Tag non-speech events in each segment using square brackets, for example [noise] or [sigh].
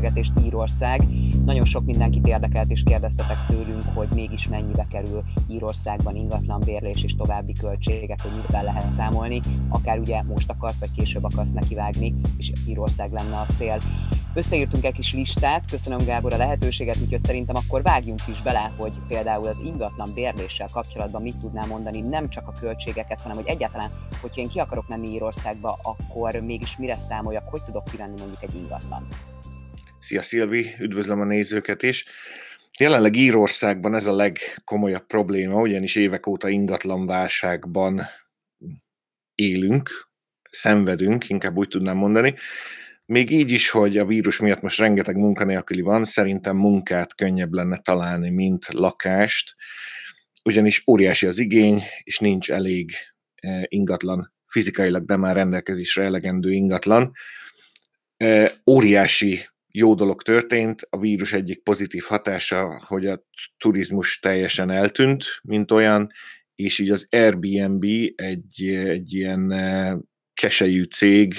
beszélgetést Írország. Nagyon sok mindenkit érdekelt és kérdeztetek tőlünk, hogy mégis mennyibe kerül Írországban ingatlan bérlés és további költségek, hogy mivel lehet számolni. Akár ugye most akarsz, vagy később akarsz nekivágni, és Írország lenne a cél. Összeírtunk egy kis listát, köszönöm Gábor a lehetőséget, úgyhogy szerintem akkor vágjunk is bele, hogy például az ingatlan bérléssel kapcsolatban mit tudnám mondani, nem csak a költségeket, hanem hogy egyáltalán, hogyha én ki akarok menni Írországba, akkor mégis mire számoljak, hogy tudok kivenni mondjuk egy ingatlan. Szia Szilvi, üdvözlöm a nézőket is. Jelenleg Írországban ez a legkomolyabb probléma, ugyanis évek óta ingatlanválságban élünk, szenvedünk, inkább úgy tudnám mondani. Még így is, hogy a vírus miatt most rengeteg munkanélküli van, szerintem munkát könnyebb lenne találni, mint lakást, ugyanis óriási az igény, és nincs elég eh, ingatlan, fizikailag de már rendelkezésre elegendő ingatlan. Eh, óriási jó dolog történt, a vírus egyik pozitív hatása, hogy a turizmus teljesen eltűnt, mint olyan, és így az Airbnb egy, egy ilyen eh, keselyű cég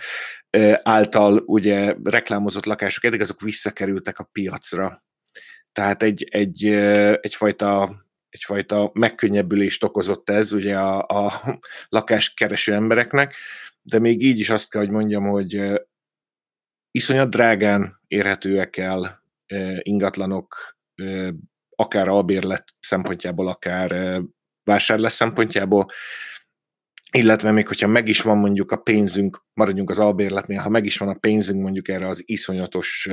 [laughs] által ugye reklámozott lakások eddig azok visszakerültek a piacra. Tehát egy, egy, egyfajta, egyfajta megkönnyebbülést okozott ez ugye a, a [laughs] lakáskereső embereknek, de még így is azt kell, hogy mondjam, hogy iszonyat drágán érhetőek el ingatlanok, akár albérlet szempontjából, akár vásárlás szempontjából, illetve még hogyha meg is van mondjuk a pénzünk, maradjunk az albérletnél, ha meg is van a pénzünk mondjuk erre az iszonyatos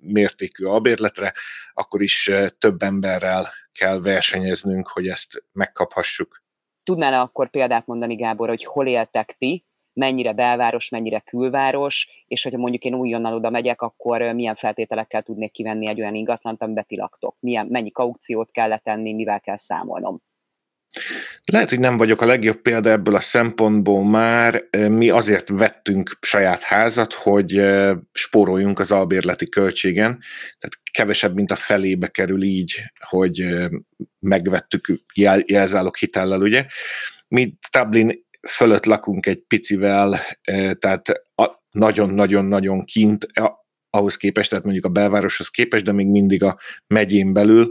mértékű albérletre, akkor is több emberrel kell versenyeznünk, hogy ezt megkaphassuk. Tudnál-e akkor példát mondani, Gábor, hogy hol éltek ti, mennyire belváros, mennyire külváros, és hogyha mondjuk én újonnan oda megyek, akkor milyen feltételekkel tudnék kivenni egy olyan ingatlant, amiben ti laktok? Milyen, mennyi kaukciót kell letenni, mivel kell számolnom? Lehet, hogy nem vagyok a legjobb példa ebből a szempontból már. Mi azért vettünk saját házat, hogy spóroljunk az albérleti költségen. Tehát kevesebb, mint a felébe kerül így, hogy megvettük jel- jelzálog hitellel, ugye. Mi Dublin fölött lakunk egy picivel, tehát nagyon-nagyon-nagyon kint, ahhoz képest, tehát mondjuk a belvároshoz képest, de még mindig a megyén belül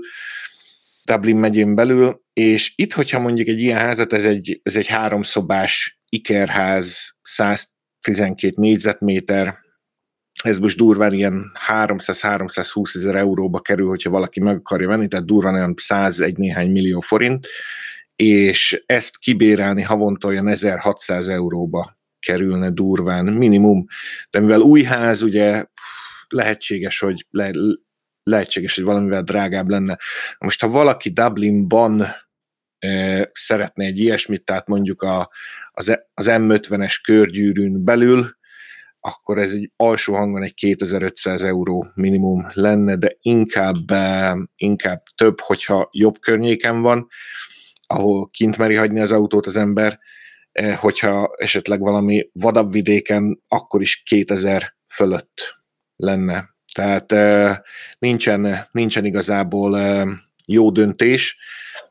Dublin megyén belül, és itt, hogyha mondjuk egy ilyen házat, ez egy, ez egy háromszobás ikerház, 112 négyzetméter, ez most durván ilyen 300-320 ezer euróba kerül, hogyha valaki meg akarja venni, tehát durván olyan 101 néhány millió forint, és ezt kibérelni havonta olyan 1600 euróba kerülne durván, minimum. De mivel új ház, ugye lehetséges, hogy le, lehetséges, hogy valamivel drágább lenne. Most ha valaki Dublinban e, szeretne egy ilyesmit, tehát mondjuk a, az, e, az M50-es körgyűrűn belül, akkor ez egy alsó hangon egy 2500 euró minimum lenne, de inkább, inkább több, hogyha jobb környéken van, ahol kint meri hagyni az autót az ember, e, hogyha esetleg valami vadabb vidéken, akkor is 2000 fölött lenne tehát nincsen, nincsen igazából jó döntés.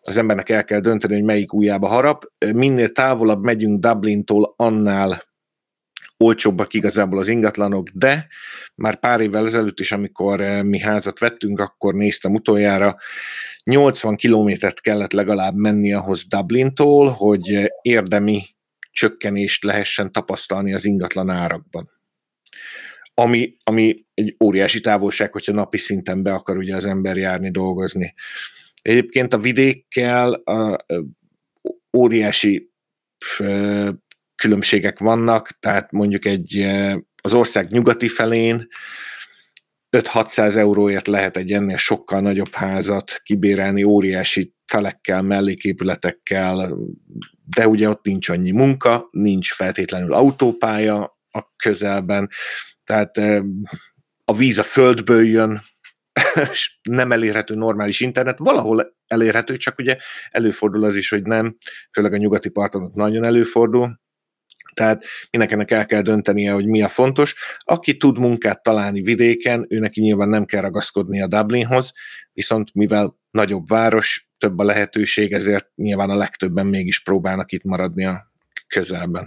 Az embernek el kell dönteni, hogy melyik újjába harap. Minél távolabb megyünk Dublintól, annál olcsóbbak igazából az ingatlanok, de már pár évvel ezelőtt is, amikor mi házat vettünk, akkor néztem utoljára, 80 kilométert kellett legalább menni ahhoz Dublintól, hogy érdemi csökkenést lehessen tapasztalni az ingatlan árakban ami, ami egy óriási távolság, hogyha napi szinten be akar ugye az ember járni, dolgozni. Egyébként a vidékkel a, óriási különbségek vannak, tehát mondjuk egy az ország nyugati felén 5-600 euróért lehet egy ennél sokkal nagyobb házat kibérelni, óriási felekkel, melléképületekkel, de ugye ott nincs annyi munka, nincs feltétlenül autópálya a közelben, tehát a víz a földből jön, [laughs] és nem elérhető normális internet, valahol elérhető, csak ugye előfordul az is, hogy nem, főleg a nyugati parton nagyon előfordul, tehát mindenkinek el kell döntenie, hogy mi a fontos. Aki tud munkát találni vidéken, ő neki nyilván nem kell ragaszkodni a Dublinhoz, viszont mivel nagyobb város, több a lehetőség, ezért nyilván a legtöbben mégis próbálnak itt maradni a közelben.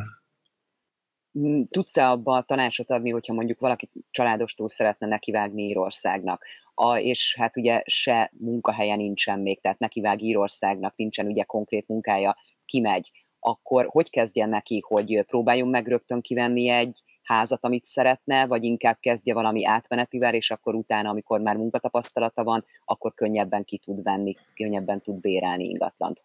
Tudsz-e abba tanácsot adni, hogyha mondjuk valaki családostól szeretne nekivágni Írországnak, a, és hát ugye se munkahelye nincsen még, tehát nekivág Írországnak, nincsen ugye konkrét munkája, kimegy, akkor hogy kezdjen neki, hogy próbáljon meg rögtön kivenni egy házat, amit szeretne, vagy inkább kezdje valami átmenetivel, és akkor utána, amikor már munkatapasztalata van, akkor könnyebben ki tud venni, könnyebben tud bérelni ingatlant.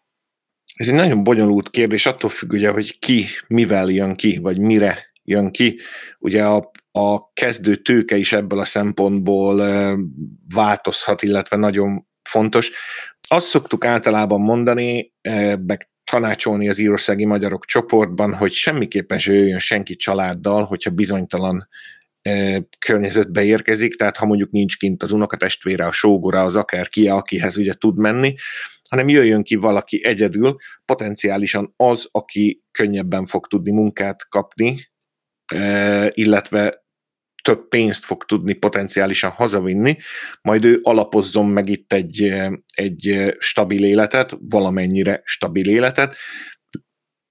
Ez egy nagyon bonyolult kérdés, attól függ ugye, hogy ki mivel jön ki, vagy mire jön ki. Ugye a, a kezdő tőke is ebből a szempontból változhat, illetve nagyon fontos. Azt szoktuk általában mondani, meg tanácsolni az írországi magyarok csoportban, hogy semmiképpen se jöjjön senki családdal, hogyha bizonytalan környezetbe érkezik, tehát ha mondjuk nincs kint az unokatestvére, a sógora, az akár ki, akihez ugye tud menni, hanem jöjjön ki valaki egyedül, potenciálisan az, aki könnyebben fog tudni munkát kapni, illetve több pénzt fog tudni potenciálisan hazavinni, majd ő alapozzon meg itt egy, egy stabil életet, valamennyire stabil életet,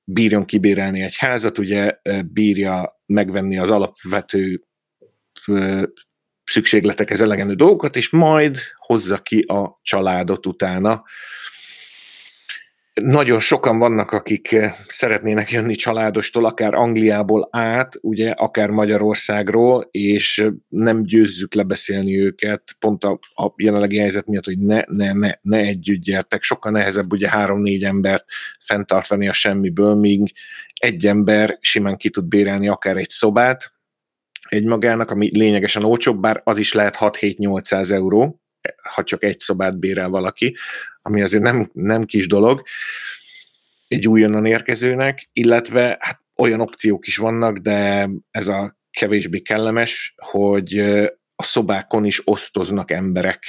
bírjon kibérelni egy házat, ugye bírja megvenni az alapvető szükségletekhez elegendő dolgokat, és majd hozza ki a családot utána, nagyon sokan vannak, akik eh, szeretnének jönni családostól, akár Angliából át, ugye, akár Magyarországról, és eh, nem győzzük lebeszélni őket, pont a, a jelenlegi helyzet miatt, hogy ne, ne, ne, ne együtt gyertek. Sokkal nehezebb ugye három-négy embert fenntartani a semmiből, míg egy ember simán ki tud bérelni akár egy szobát, egy magának, ami lényegesen olcsóbb, bár az is lehet 6-7-800 euró, ha csak egy szobát bérel valaki, ami azért nem, nem kis dolog egy újonnan érkezőnek, illetve hát olyan opciók is vannak, de ez a kevésbé kellemes, hogy a szobákon is osztoznak emberek,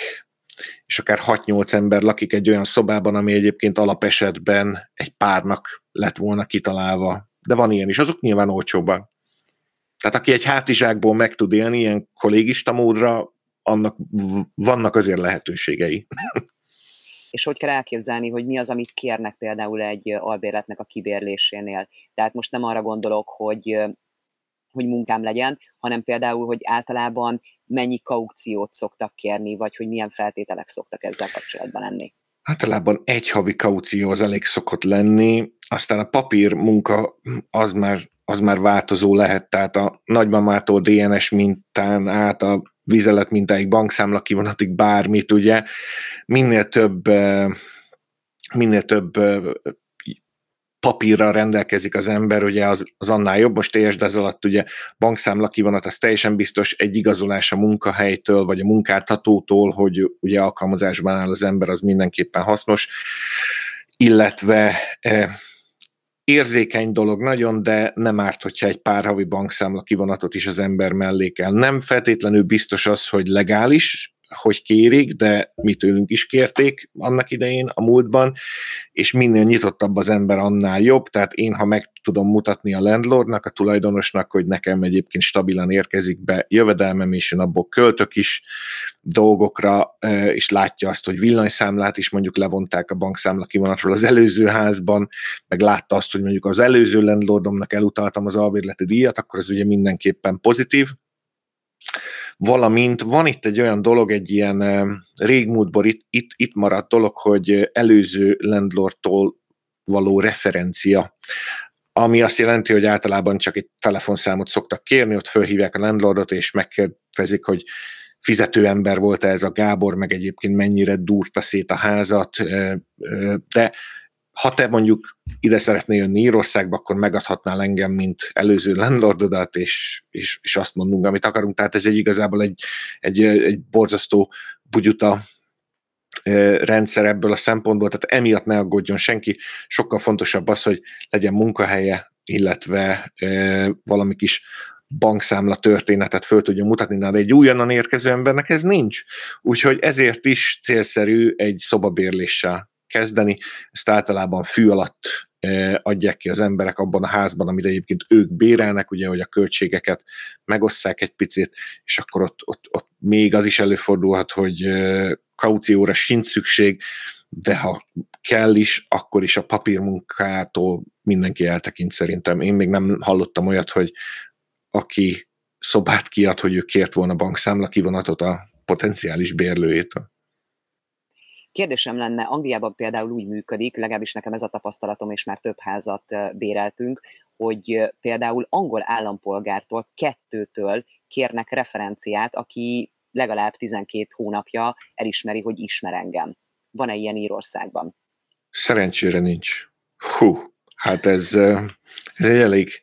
és akár 6-8 ember lakik egy olyan szobában, ami egyébként alapesetben egy párnak lett volna kitalálva. De van ilyen is, azok nyilván olcsóbbak. Tehát aki egy hátizsákból meg tud élni ilyen kollégista módra, annak vannak azért lehetőségei. [laughs] És hogy kell elképzelni, hogy mi az, amit kérnek például egy albérletnek a kibérlésénél. Tehát most nem arra gondolok, hogy hogy munkám legyen, hanem például, hogy általában mennyi kaukciót szoktak kérni, vagy hogy milyen feltételek szoktak ezzel kapcsolatban lenni. Általában egy havi kaució az elég szokott lenni, aztán a papír munka az már, az már változó lehet, tehát a nagymamától DNS mintán át a vizelet mintáig, bankszámla kivonatig, bármit, ugye, minél több minél több papírral rendelkezik az ember, ugye az, az annál jobb. Most de ez alatt ugye bankszámla kivonat, az teljesen biztos egy igazolás a munkahelytől, vagy a munkáltatótól, hogy ugye alkalmazásban áll az ember, az mindenképpen hasznos, illetve érzékeny dolog nagyon, de nem árt, hogyha egy pár havi bankszámla kivonatot is az ember mellé kell. Nem feltétlenül biztos az, hogy legális, hogy kérik, de mi tőlünk is kérték annak idején a múltban, és minél nyitottabb az ember, annál jobb. Tehát én, ha meg tudom mutatni a landlordnak, a tulajdonosnak, hogy nekem egyébként stabilan érkezik be jövedelmem, és én abból költök is dolgokra, és látja azt, hogy villanyszámlát is mondjuk levonták a bankszámla kivonatról az előző házban, meg látta azt, hogy mondjuk az előző landlordomnak elutaltam az albérleti díjat, akkor ez ugye mindenképpen pozitív valamint van itt egy olyan dolog, egy ilyen régmúltból itt, itt, itt maradt dolog, hogy előző landlordtól való referencia, ami azt jelenti, hogy általában csak egy telefonszámot szoktak kérni, ott fölhívják a landlordot, és megkérdezik, hogy fizető ember volt ez a Gábor, meg egyébként mennyire durta szét a házat, de ha te mondjuk ide szeretnél jönni Írországba, akkor megadhatnál engem, mint előző landlordodat, és, és, és azt mondunk, amit akarunk. Tehát ez egy igazából egy, egy, egy borzasztó bugyuta rendszer ebből a szempontból, tehát emiatt ne aggódjon senki. Sokkal fontosabb az, hogy legyen munkahelye, illetve e, valami kis bankszámla történetet föl tudja mutatni, de egy újonnan érkező embernek ez nincs. Úgyhogy ezért is célszerű egy szobabérléssel kezdeni. Ezt általában fű alatt adják ki az emberek abban a házban, amit egyébként ők bérelnek, ugye, hogy a költségeket megosszák egy picit, és akkor ott, ott, ott még az is előfordulhat, hogy kaucióra sincs szükség, de ha kell is, akkor is a papírmunkától mindenki eltekint szerintem. Én még nem hallottam olyat, hogy aki szobát kiad, hogy ő kért volna bankszámla kivonatot a potenciális bérlőjétől. Kérdésem lenne, Angliában például úgy működik, legalábbis nekem ez a tapasztalatom, és már több házat béreltünk, hogy például angol állampolgártól, kettőtől kérnek referenciát, aki legalább 12 hónapja elismeri, hogy ismer engem. Van-e ilyen Írországban? Szerencsére nincs. Hú, hát ez, ez egy elég,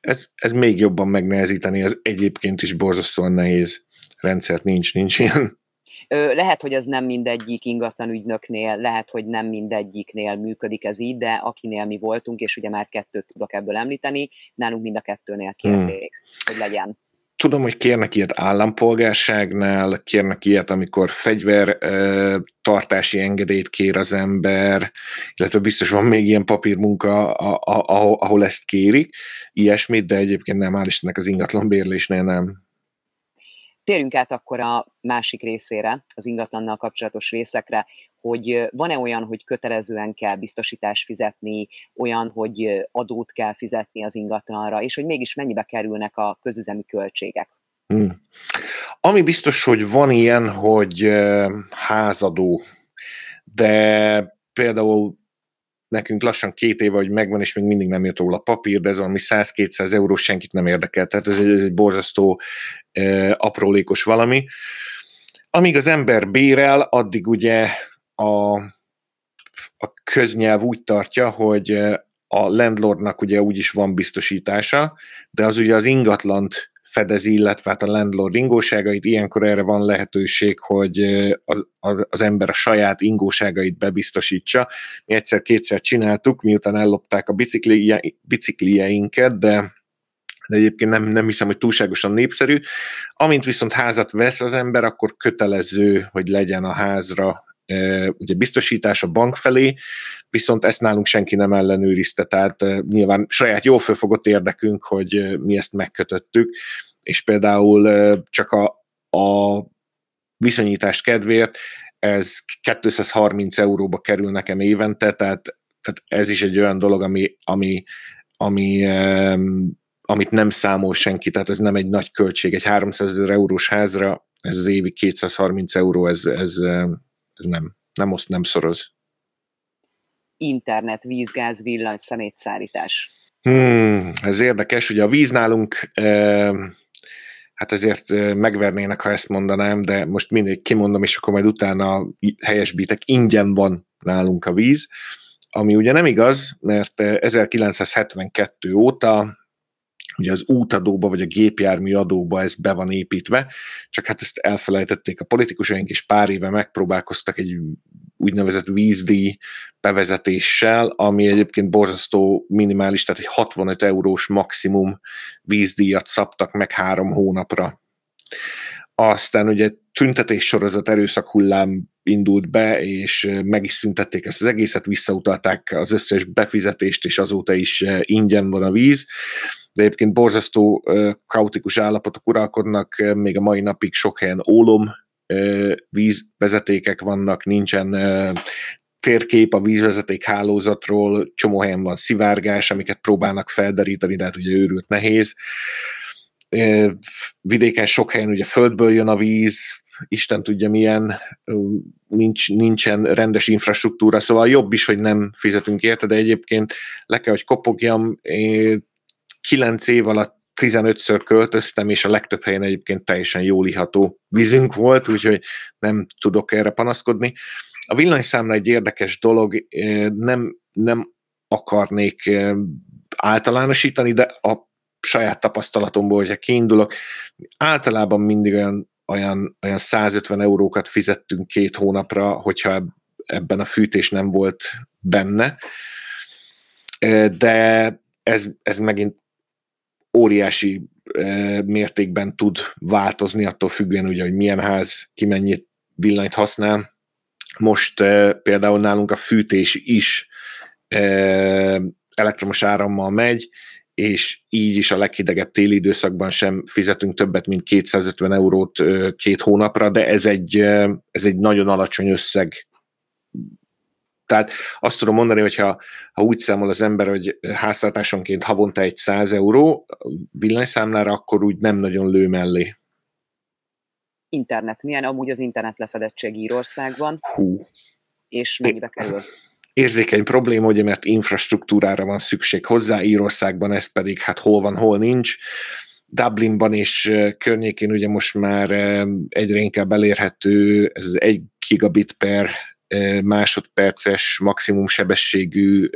ez, ez még jobban megnehezíteni az egyébként is borzasztóan nehéz rendszert, nincs, nincs ilyen lehet, hogy ez nem mindegyik ingatlan ügynöknél, lehet, hogy nem mindegyiknél működik ez így, de akinél mi voltunk, és ugye már kettőt tudok ebből említeni, nálunk mind a kettőnél kérték, hmm. hogy legyen. Tudom, hogy kérnek ilyet állampolgárságnál, kérnek ilyet, amikor fegyver tartási engedélyt kér az ember, illetve biztos van még ilyen papírmunka, ahol, ahol ezt kérik, ilyesmit, de egyébként nem, hál' Istennek az ingatlanbérlésnél nem. Térjünk át akkor a másik részére, az ingatlannal kapcsolatos részekre, hogy van-e olyan, hogy kötelezően kell biztosítást fizetni, olyan, hogy adót kell fizetni az ingatlanra, és hogy mégis mennyibe kerülnek a közüzemi költségek? Hmm. Ami biztos, hogy van ilyen, hogy házadó, de például nekünk lassan két éve, hogy megvan, és még mindig nem jött róla papír, de ez valami 100-200 euró senkit nem érdekel. Tehát ez egy, ez egy borzasztó e, aprólékos valami. Amíg az ember bérel, addig ugye a, a köznyelv úgy tartja, hogy a landlordnak ugye úgyis van biztosítása, de az ugye az ingatlant fedezi, illetve hát a landlord ingóságait, ilyenkor erre van lehetőség, hogy az, az, az ember a saját ingóságait bebiztosítsa. Mi egyszer-kétszer csináltuk, miután ellopták a biciklie, biciklieinket, de de egyébként nem, nem hiszem, hogy túlságosan népszerű. Amint viszont házat vesz az ember, akkor kötelező, hogy legyen a házra ugye biztosítás a bank felé, viszont ezt nálunk senki nem ellenőrizte, tehát nyilván saját jól fölfogott érdekünk, hogy mi ezt megkötöttük, és például csak a, a viszonyítást kedvéért ez 230 euróba kerül nekem évente, tehát, tehát ez is egy olyan dolog, ami, ami, ami amit nem számol senki, tehát ez nem egy nagy költség. Egy 300 ezer eurós házra ez az évi 230 euró, ez, ez, ez nem, nem oszt, nem szoroz. Internet, vízgáz, villany, szemétszállítás. Hmm, ez érdekes, ugye a víz nálunk eh, hát ezért megvernének, ha ezt mondanám, de most mindig kimondom, és akkor majd utána helyesbítek, ingyen van nálunk a víz, ami ugye nem igaz, mert 1972 óta ugye az útadóba, vagy a gépjármű adóba ez be van építve, csak hát ezt elfelejtették a politikusaink, és pár éve megpróbálkoztak egy úgynevezett vízdíj bevezetéssel, ami egyébként borzasztó minimális, tehát egy 65 eurós maximum vízdíjat szabtak meg három hónapra. Aztán ugye tüntetés sorozat erőszak hullám indult be, és meg is szüntették ezt az egészet, visszautalták az összes befizetést, és azóta is ingyen van a víz de egyébként borzasztó kaotikus állapotok uralkodnak, még a mai napig sok helyen ólom vízvezetékek vannak, nincsen térkép a vízvezeték hálózatról, csomó helyen van szivárgás, amiket próbálnak felderíteni, de hát ugye őrült nehéz. Vidéken sok helyen ugye földből jön a víz, Isten tudja milyen, nincs, nincsen rendes infrastruktúra, szóval jobb is, hogy nem fizetünk érte, de egyébként le kell, hogy kopogjam, 9 év alatt 15-ször költöztem, és a legtöbb helyen egyébként teljesen jól iható vízünk volt, úgyhogy nem tudok erre panaszkodni. A villanyszámla egy érdekes dolog, nem, nem akarnék általánosítani, de a saját tapasztalatomból, hogyha kiindulok, általában mindig olyan, olyan, olyan 150 eurókat fizettünk két hónapra, hogyha ebben a fűtés nem volt benne. De ez, ez megint óriási mértékben tud változni, attól függően ugye, hogy milyen ház, ki mennyit villanyt használ. Most például nálunk a fűtés is elektromos árammal megy, és így is a leghidegebb téli időszakban sem fizetünk többet, mint 250 eurót két hónapra, de ez egy, ez egy nagyon alacsony összeg Tehát azt tudom mondani, hogy ha, ha úgy számol az ember, hogy háztartásonként havonta egy 100 euró villanyszámlára, akkor úgy nem nagyon lő mellé. Internet. Milyen amúgy az internet lefedettség Írországban? Hú. És mennyibe kerül? Érzékeny probléma, ugye, mert infrastruktúrára van szükség hozzá, Írországban ez pedig hát hol van, hol nincs. Dublinban és környékén ugye most már egyre inkább elérhető ez az 1 gigabit per másodperces maximum sebességű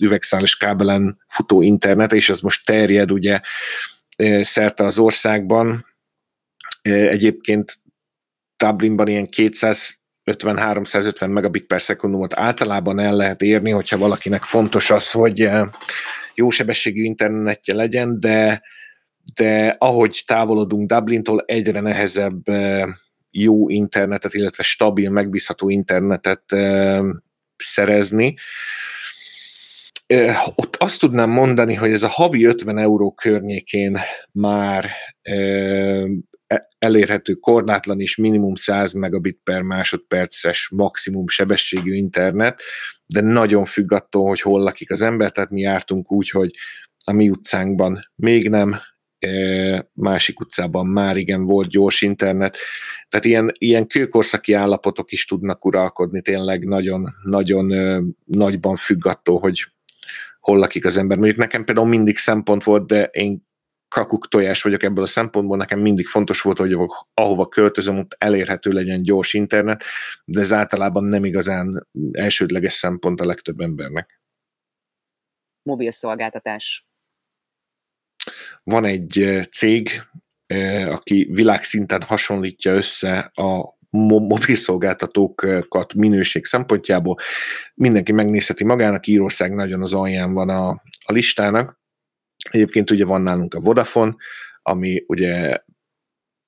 üvegszálas kábelen futó internet, és az most terjed ugye szerte az országban. Egyébként Dublinban ilyen 250-350 megabit per szekundumot általában el lehet érni, hogyha valakinek fontos az, hogy jó sebességű internetje legyen, de, de ahogy távolodunk Dublintól, egyre nehezebb jó internetet, illetve stabil, megbízható internetet szerezni. Ott azt tudnám mondani, hogy ez a havi 50 euró környékén már elérhető korlátlan és minimum 100 megabit per másodperces maximum sebességű internet, de nagyon függ attól, hogy hol lakik az ember, tehát mi jártunk úgy, hogy a mi utcánkban még nem, másik utcában már igen volt gyors internet, tehát ilyen, ilyen kőkorszaki állapotok is tudnak uralkodni, tényleg nagyon, nagyon nagyban függ attól, hogy hol lakik az ember. Mondjuk nekem például mindig szempont volt, de én kakuk tojás vagyok ebből a szempontból, nekem mindig fontos volt, hogy ahova költözöm, ott elérhető legyen gyors internet, de ez általában nem igazán elsődleges szempont a legtöbb embernek. Mobil szolgáltatás van egy cég, aki világszinten hasonlítja össze a mobilszolgáltatókat minőség szempontjából. Mindenki megnézheti magának, Írország nagyon az alján van a, a listának. Egyébként ugye van nálunk a Vodafone, ami ugye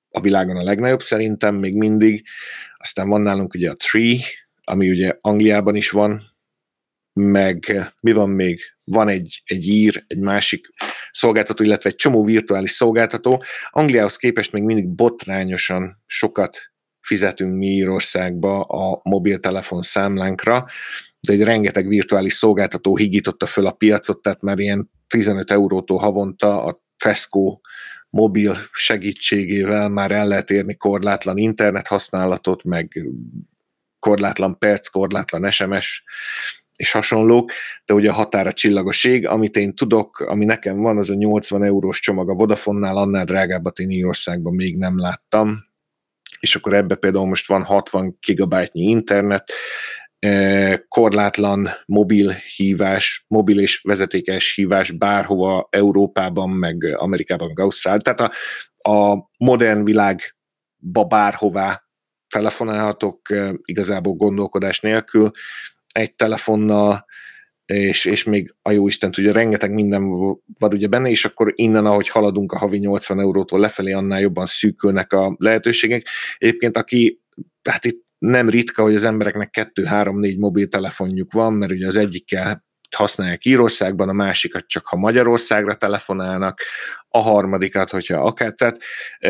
a világon a legnagyobb szerintem még mindig. Aztán van nálunk ugye a Tree, ami ugye Angliában is van, meg mi van még? Van egy, egy ír, egy másik szolgáltató, illetve egy csomó virtuális szolgáltató. Angliához képest még mindig botrányosan sokat fizetünk mi Írországba a mobiltelefon számlánkra, de egy rengeteg virtuális szolgáltató higította föl a piacot, tehát már ilyen 15 eurótól havonta a Tesco mobil segítségével már el lehet érni korlátlan internet használatot, meg korlátlan perc, korlátlan SMS és hasonlók, de ugye a határa csillagoség, amit én tudok, ami nekem van, az a 80 eurós csomag a Vodafonnál, annál drágábbat én Írországban még nem láttam, és akkor ebbe például most van 60 gigabájtnyi internet, korlátlan mobil hívás, mobil és vezetékes hívás bárhova Európában, meg Amerikában, meg Ausztrál. Tehát a, a modern világba bárhová telefonálhatok eh, igazából gondolkodás nélkül, egy telefonnal, és, és még a jó Isten tudja, rengeteg minden van ugye benne, és akkor innen, ahogy haladunk a havi 80 eurótól lefelé, annál jobban szűkülnek a lehetőségek. Egyébként, aki, hát itt nem ritka, hogy az embereknek kettő, három, négy mobiltelefonjuk van, mert ugye az egyikkel használják Írországban, a másikat csak ha Magyarországra telefonálnak, a harmadikat, hogyha akár, tehát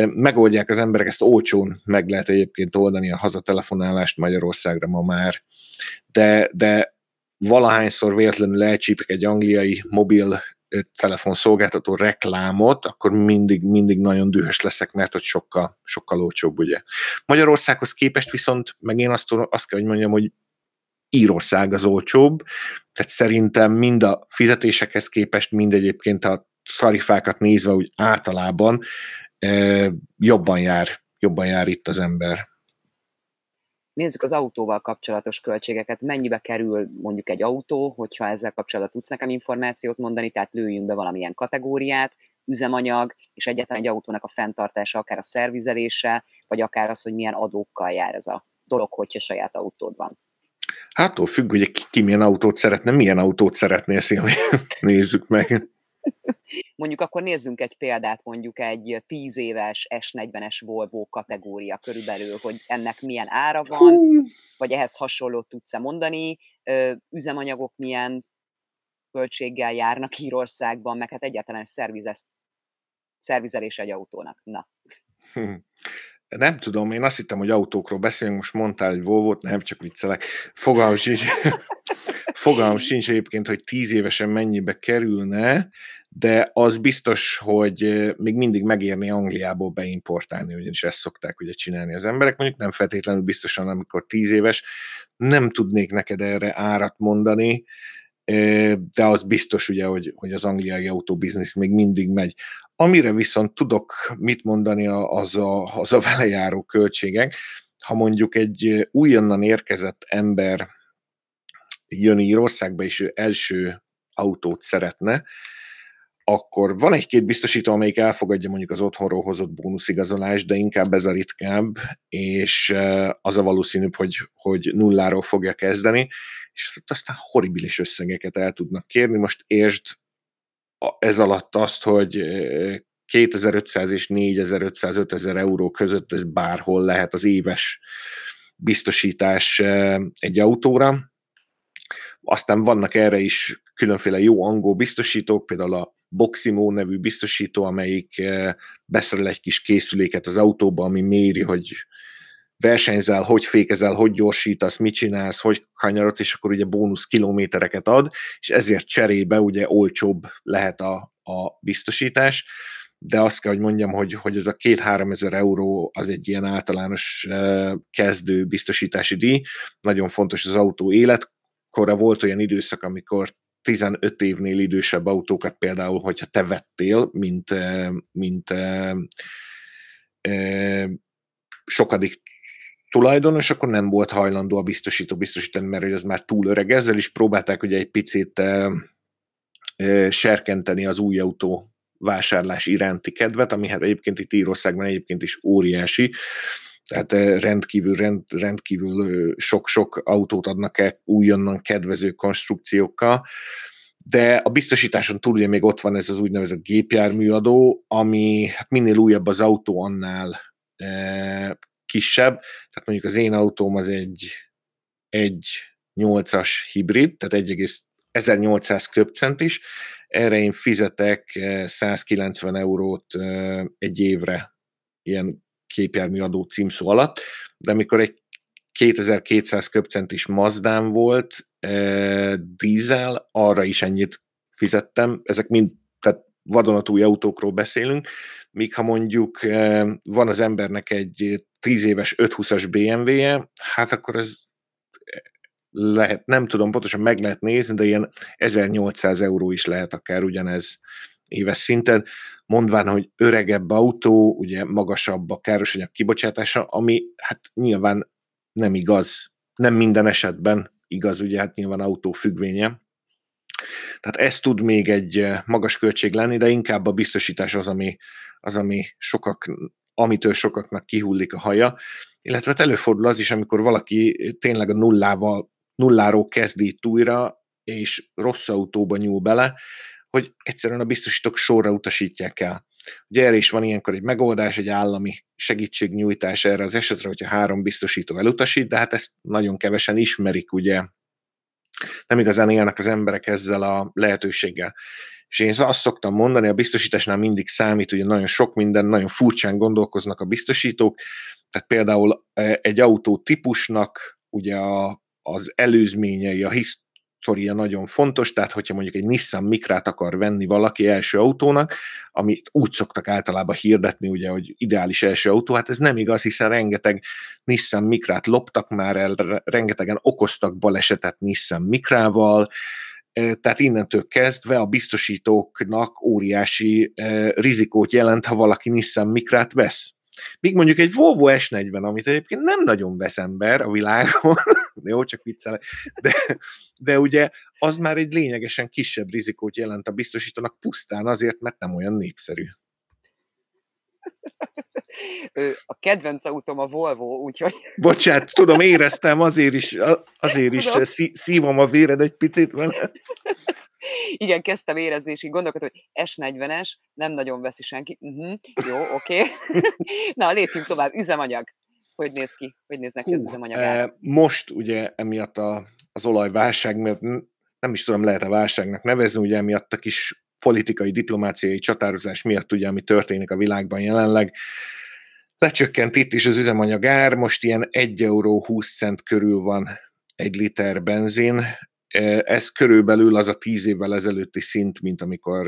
megoldják az emberek, ezt olcsón meg lehet egyébként oldani a hazatelefonálást Magyarországra ma már, de, de valahányszor véletlenül elcsípek egy angliai mobil telefon szolgáltató reklámot, akkor mindig, mindig nagyon dühös leszek, mert hogy sokkal, sokkal olcsóbb, ugye. Magyarországhoz képest viszont, meg én azt, azt kell, hogy mondjam, hogy Írország az olcsóbb, tehát szerintem mind a fizetésekhez képest, mind egyébként a szarifákat nézve úgy általában jobban jár, jobban jár itt az ember. Nézzük az autóval kapcsolatos költségeket. Mennyibe kerül mondjuk egy autó, hogyha ezzel kapcsolatban tudsz nekem információt mondani, tehát lőjünk be valamilyen kategóriát, üzemanyag, és egyáltalán egy autónak a fenntartása, akár a szervizelése, vagy akár az, hogy milyen adókkal jár ez a dolog, hogyha saját autód van. Hát függ, hogy ki, ki milyen autót szeretne, milyen autót szeretnél, szívem, [laughs] nézzük meg. Mondjuk akkor nézzünk egy példát, mondjuk egy 10 éves S40-es Volvo kategória körülbelül, hogy ennek milyen ára van, Hú. vagy ehhez hasonlót tudsz-e mondani, üzemanyagok milyen költséggel járnak Írországban, meg hát egyáltalán szervizes, szervizelés egy autónak. Na. [laughs] Nem tudom, én azt hittem, hogy autókról beszélünk, most mondtál egy Volvo-t, nem csak viccelek. Fogalmas is. [laughs] Fogalmam sincs egyébként, hogy tíz évesen mennyibe kerülne, de az biztos, hogy még mindig megérni Angliából beimportálni, ugyanis ezt szokták ugye csinálni az emberek, mondjuk nem feltétlenül biztosan, amikor tíz éves, nem tudnék neked erre árat mondani, de az biztos ugye, hogy, hogy az angliai autóbiznisz még mindig megy. Amire viszont tudok mit mondani, az a, az a vele járó költségek. Ha mondjuk egy újonnan érkezett ember jön Írországba, és ő első autót szeretne, akkor van egy-két biztosító, amelyik elfogadja mondjuk az otthonról hozott bónuszigazolást, de inkább ez a ritkább, és az a valószínűbb, hogy, hogy nulláról fogja kezdeni, és aztán horribilis összegeket el tudnak kérni. Most értsd ez alatt azt, hogy 2500 és 4500 5000 euró között ez bárhol lehet az éves biztosítás egy autóra. Aztán vannak erre is különféle jó angol biztosítók, például a Boximo nevű biztosító, amelyik beszerel egy kis készüléket az autóba, ami méri, hogy versenyzel, hogy fékezel, hogy gyorsítasz, mit csinálsz, hogy kanyarodsz, és akkor ugye bónusz kilométereket ad, és ezért cserébe ugye olcsóbb lehet a, a biztosítás, de azt kell, hogy mondjam, hogy, hogy ez a két-három ezer euró az egy ilyen általános kezdő biztosítási díj. Nagyon fontos az autó életkora. Volt olyan időszak, amikor 15 évnél idősebb autókat például, hogyha te vettél, mint, mint sokadik tulajdonos, akkor nem volt hajlandó a biztosító biztosítani, mert hogy az már túl öreg. Ezzel is próbálták ugye egy picit e, serkenteni az új autó vásárlás iránti kedvet, ami hát egyébként itt Írországban egyébként is óriási, tehát rendkívül, rend, rendkívül sok-sok autót adnak el újonnan kedvező konstrukciókkal, de a biztosításon túl ugye még ott van ez az úgynevezett gépjárműadó, ami hát minél újabb az autó, annál kisebb, tehát mondjuk az én autóm az egy, egy 8-as hibrid, tehát 1,1800 köpcent is, erre én fizetek 190 eurót egy évre ilyen képjármű adó címszó alatt, de amikor egy 2200 köpcentis Mazdám volt, e, dízel, arra is ennyit fizettem, ezek mind, tehát vadonatúj autókról beszélünk, míg ha mondjuk e, van az embernek egy 10 éves 520-as BMW-je, hát akkor ez lehet, nem tudom pontosan meg lehet nézni, de ilyen 1800 euró is lehet akár ugyanez éves szinten, mondván, hogy öregebb autó, ugye magasabb a károsanyag kibocsátása, ami hát nyilván nem igaz, nem minden esetben igaz, ugye hát nyilván autó függvénye. Tehát ez tud még egy magas költség lenni, de inkább a biztosítás az, ami, az, ami sokak, amitől sokaknak kihullik a haja, illetve hát előfordul az is, amikor valaki tényleg a nullával, nulláról kezd itt újra, és rossz autóba nyúl bele, hogy egyszerűen a biztosítók sorra utasítják el. Ugye erre is van ilyenkor egy megoldás, egy állami segítségnyújtás erre az esetre, hogyha három biztosító elutasít, de hát ezt nagyon kevesen ismerik, ugye nem igazán élnek az emberek ezzel a lehetőséggel. És én azt szoktam mondani, a biztosításnál mindig számít, ugye nagyon sok minden, nagyon furcsán gondolkoznak a biztosítók, tehát például e, egy autó típusnak ugye a, az előzményei, a, hisz, sztoria nagyon fontos, tehát hogyha mondjuk egy Nissan Mikrát akar venni valaki első autónak, amit úgy szoktak általában hirdetni, ugye, hogy ideális első autó, hát ez nem igaz, hiszen rengeteg Nissan Mikrát loptak már el, rengetegen okoztak balesetet Nissan Mikrával, tehát innentől kezdve a biztosítóknak óriási rizikót jelent, ha valaki Nissan Mikrát vesz. Míg mondjuk egy Volvo S40, amit egyébként nem nagyon vesz ember a világon, [laughs] jó, csak viccel, de, de ugye az már egy lényegesen kisebb rizikót jelent a biztosítónak pusztán azért, mert nem olyan népszerű. A kedvenc autóm a Volvo, úgyhogy... Bocsát, tudom, éreztem, azért is, azért is szívom a véred egy picit vele. Igen, kezdtem érezni, és így gondolkodtam, hogy S40-es, nem nagyon veszi senki. Uh-huh, jó, oké. Okay. [laughs] Na, lépjünk tovább. Üzemanyag. Hogy néz ki? Hogy néznek ki az üzemanyag? E, most ugye emiatt a, az olajválság, mert nem is tudom, lehet a válságnak nevezni, ugye emiatt a kis politikai, diplomáciai csatározás miatt, ugye, ami történik a világban jelenleg, lecsökkent itt is az üzemanyag ár, most ilyen 1 euró 20 cent körül van egy liter benzin, ez körülbelül az a tíz évvel ezelőtti szint, mint amikor,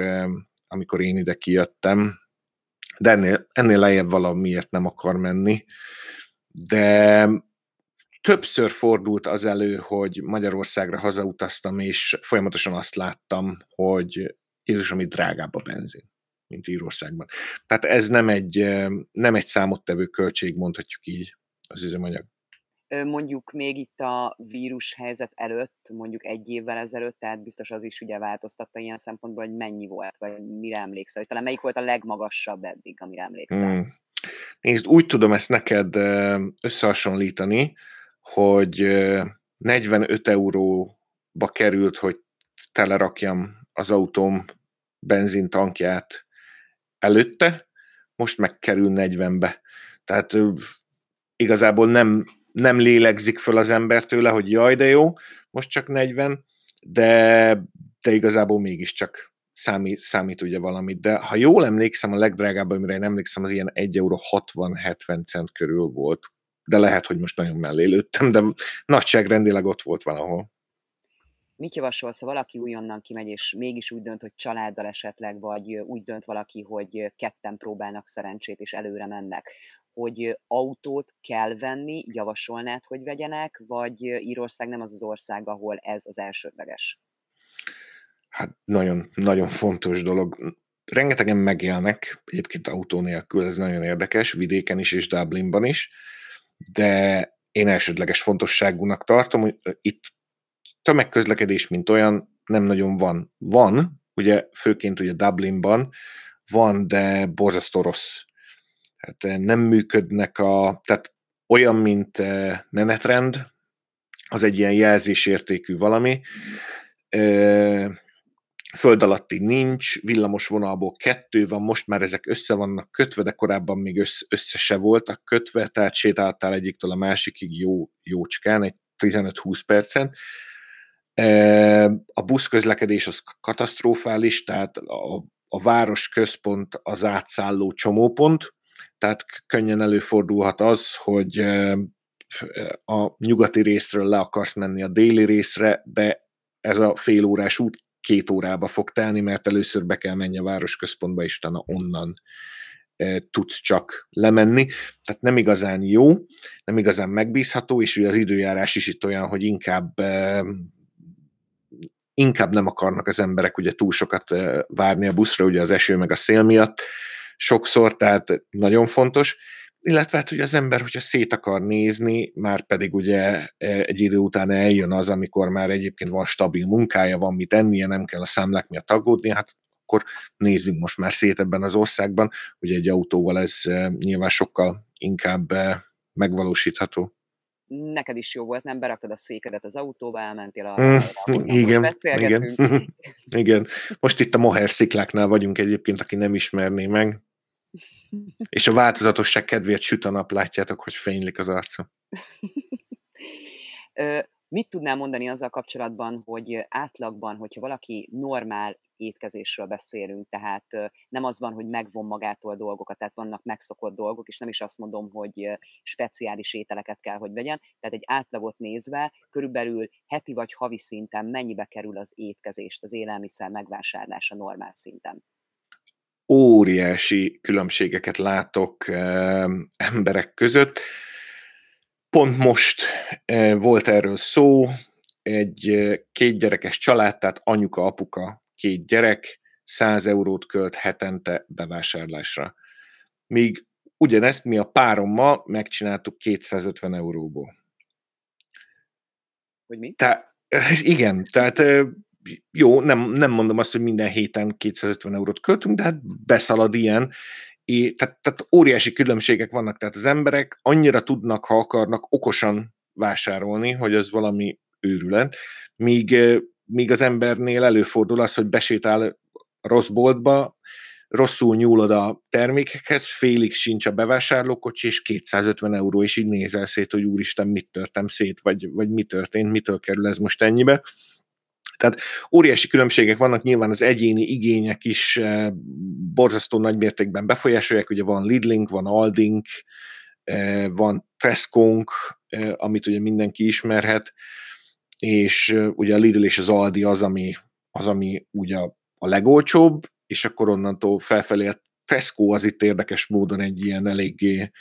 amikor én ide kijöttem, de ennél, ennél lejjebb valamiért nem akar menni. De többször fordult az elő, hogy Magyarországra hazautaztam, és folyamatosan azt láttam, hogy Jézus, ami drágább a benzin, mint Írországban. Tehát ez nem egy, nem egy számottevő költség, mondhatjuk így az üzemanyag mondjuk még itt a vírus helyzet előtt, mondjuk egy évvel ezelőtt, tehát biztos az is ugye változtatta ilyen szempontból, hogy mennyi volt, vagy mire emlékszel, hogy talán melyik volt a legmagasabb eddig, amire emlékszel? Hmm. Nézd, úgy tudom ezt neked összehasonlítani, hogy 45 euróba került, hogy telerakjam az autóm benzintankját előtte, most megkerül 40-be. Tehát igazából nem nem lélegzik föl az ember tőle, hogy jaj, de jó, most csak 40, de, de igazából mégiscsak számít, számít ugye valamit. De ha jól emlékszem, a legdrágább, amire én emlékszem, az ilyen 1 euró 60-70 cent körül volt. De lehet, hogy most nagyon mellé lőttem, de nagyságrendileg ott volt valahol. Mit javasolsz, ha valaki újonnan kimegy, és mégis úgy dönt, hogy családdal esetleg, vagy úgy dönt valaki, hogy ketten próbálnak szerencsét, és előre mennek hogy autót kell venni, javasolnád, hogy vegyenek, vagy Írország nem az az ország, ahol ez az elsődleges? Hát nagyon, nagyon fontos dolog. Rengetegen megélnek egyébként autó nélkül, ez nagyon érdekes, vidéken is és Dublinban is, de én elsődleges fontosságúnak tartom, hogy itt tömegközlekedés, mint olyan, nem nagyon van. Van, ugye főként ugye Dublinban van, de borzasztó rossz hát eh, nem működnek a, tehát olyan, mint eh, menetrend, az egy ilyen jelzésértékű valami, eh, föld alatti nincs, villamos vonalból kettő van, most már ezek össze vannak kötve, de korábban még össze, se voltak kötve, tehát sétáltál egyiktől a másikig jó, jócskán, egy 15-20 percen. A buszközlekedés az katasztrofális, tehát a, a város központ az átszálló csomópont, tehát könnyen előfordulhat az, hogy a nyugati részről le akarsz menni a déli részre, de ez a fél órás út két órába fog telni, mert először be kell menni a városközpontba, és utána onnan tudsz csak lemenni. Tehát nem igazán jó, nem igazán megbízható, és ugye az időjárás is itt olyan, hogy inkább inkább nem akarnak az emberek ugye túl sokat várni a buszra, ugye az eső meg a szél miatt, sokszor, tehát nagyon fontos, illetve hát, hogy az ember, hogyha szét akar nézni, már pedig ugye e, egy idő után eljön az, amikor már egyébként van stabil munkája, van mit ennie, nem kell a számlák miatt aggódni, hát akkor nézzünk most már szét ebben az országban, hogy egy autóval ez e, nyilván sokkal inkább e, megvalósítható. Neked is jó volt, nem beraktad a székedet az autóba, elmentél a mm, igen, igen, [laughs] igen. Most itt a Moher szikláknál vagyunk egyébként, aki nem ismerné meg. És a változatosság kedvéért süt a nap, látjátok, hogy fénylik az arca. Mit tudnál mondani azzal kapcsolatban, hogy átlagban, hogyha valaki normál étkezésről beszélünk, tehát nem az van, hogy megvon magától dolgokat, tehát vannak megszokott dolgok, és nem is azt mondom, hogy speciális ételeket kell, hogy vegyen, tehát egy átlagot nézve körülbelül heti vagy havi szinten mennyibe kerül az étkezést, az élelmiszer megvásárlása normál szinten? óriási különbségeket látok emberek között. Pont most volt erről szó, egy két gyerekes család, tehát anyuka, apuka, két gyerek, 100 eurót költ hetente bevásárlásra. Míg ugyanezt mi a párommal megcsináltuk 250 euróból. Hogy mi? Te, igen, tehát jó, nem, nem mondom azt, hogy minden héten 250 eurót költünk, de hát beszalad ilyen, É, tehát, tehát óriási különbségek vannak, tehát az emberek annyira tudnak, ha akarnak, okosan vásárolni, hogy az valami őrület, míg, míg az embernél előfordul az, hogy besétál rossz boltba, rosszul nyúlod a termékekhez, félig sincs a bevásárlókocsi, és 250 euró, és így nézel szét, hogy úristen, mit törtem szét, vagy, vagy mi történt, mitől kerül ez most ennyibe. Tehát óriási különbségek vannak, nyilván az egyéni igények is eh, borzasztó nagy mértékben befolyásolják, ugye van Lidlink, van Aldink, eh, van Tesco, eh, amit ugye mindenki ismerhet, és ugye a Lidl és az Aldi az, ami, az, ami ugye a legolcsóbb, és akkor onnantól felfelé a Tesco az itt érdekes módon egy ilyen eléggé,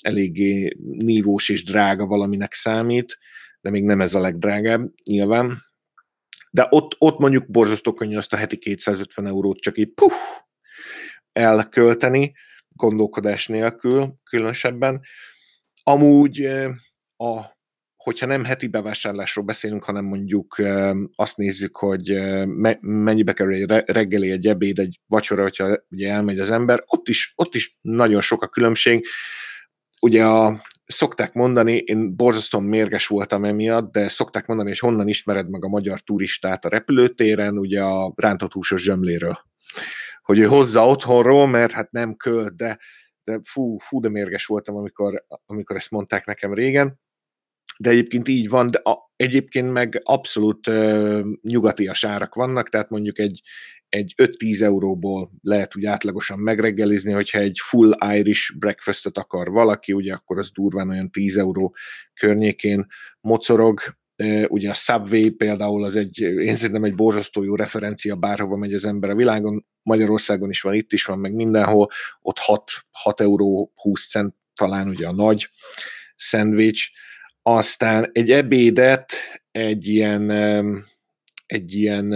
eléggé nívós és drága valaminek számít, de még nem ez a legdrágább, nyilván. De ott, ott mondjuk borzasztó könnyű azt a heti 250 eurót csak így puff, elkölteni, gondolkodás nélkül különösebben. Amúgy a hogyha nem heti bevásárlásról beszélünk, hanem mondjuk azt nézzük, hogy mennyibe kerül egy reggeli, egy ebéd, egy vacsora, hogyha ugye elmegy az ember, ott is, ott is nagyon sok a különbség. Ugye a, szokták mondani, én borzasztóan mérges voltam emiatt, de szokták mondani, hogy honnan ismered meg a magyar turistát a repülőtéren, ugye a rántott húsos zsömléről. Hogy ő hozza otthonról, mert hát nem költ, de, de fú, fú, de mérges voltam, amikor, amikor ezt mondták nekem régen de egyébként így van, de a, egyébként meg abszolút uh, nyugatias árak vannak, tehát mondjuk egy, egy 5-10 euróból lehet úgy átlagosan megreggelizni, hogyha egy full Irish breakfastot akar valaki, ugye akkor az durván olyan 10 euró környékén mocorog, ugye a Subway például az egy, én szerintem egy borzasztó jó referencia, bárhova megy az ember a világon, Magyarországon is van, itt is van, meg mindenhol, ott 6, 6 euró 20 cent talán ugye a nagy szendvics, aztán egy ebédet egy ilyen, egy ilyen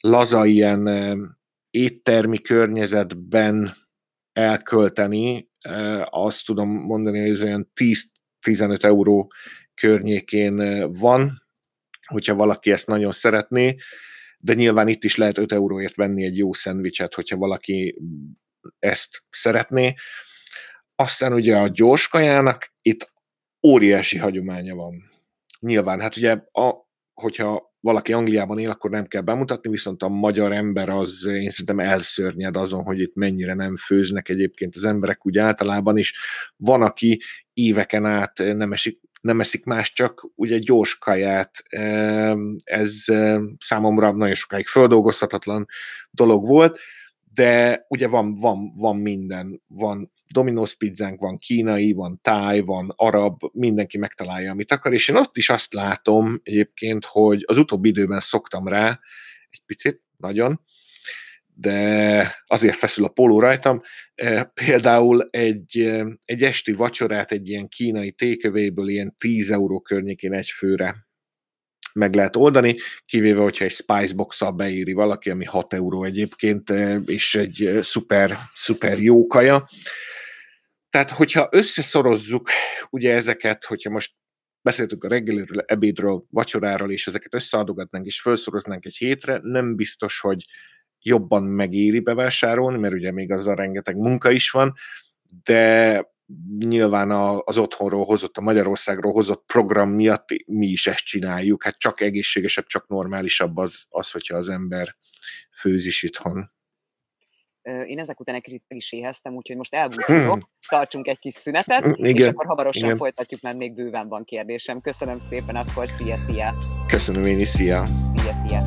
laza ilyen éttermi környezetben elkölteni, azt tudom mondani, hogy ez olyan 10-15 euró környékén van, hogyha valaki ezt nagyon szeretné, de nyilván itt is lehet 5 euróért venni egy jó szendvicset, hogyha valaki ezt szeretné. Aztán ugye a gyors kajának itt óriási hagyománya van. Nyilván, hát ugye, a, hogyha valaki Angliában él, akkor nem kell bemutatni, viszont a magyar ember az én szerintem elszörnyed azon, hogy itt mennyire nem főznek egyébként az emberek úgy általában is. Van, aki éveken át nem esik, nem eszik más, csak ugye gyors kaját. Ez számomra nagyon sokáig földolgozhatatlan dolog volt, de ugye van, van, van minden, van Domino's pizzánk, van kínai, van táj, van arab, mindenki megtalálja, amit akar, és én ott is azt látom egyébként, hogy az utóbbi időben szoktam rá, egy picit, nagyon, de azért feszül a póló rajtam. E, például egy, e, egy esti vacsorát egy ilyen kínai tékövéből ilyen 10 euró környékén egy főre meg lehet oldani, kivéve, hogyha egy Spicebox-szal beíri valaki, ami 6 euró egyébként, eh, és egy eh, szuper, szuper jó kaja. Tehát, hogyha összeszorozzuk ugye ezeket, hogyha most beszéltünk a reggeliről, ebédről, vacsoráról, és ezeket összeadogatnánk, és felszoroznánk egy hétre, nem biztos, hogy jobban megéri bevásárolni, mert ugye még azzal rengeteg munka is van, de nyilván az otthonról hozott, a Magyarországról hozott program miatt mi is ezt csináljuk. Hát csak egészségesebb, csak normálisabb az, az hogyha az ember főz is itthon. Én ezek után egy kicsit is éheztem, úgyhogy most elbúcsúzok, hmm. tartsunk egy kis szünetet, hm, Igen. és akkor hamarosan Igen. folytatjuk, mert még bőven van kérdésem. Köszönöm szépen, akkor szia, szia! Köszönöm én is, szia! Szia, szia!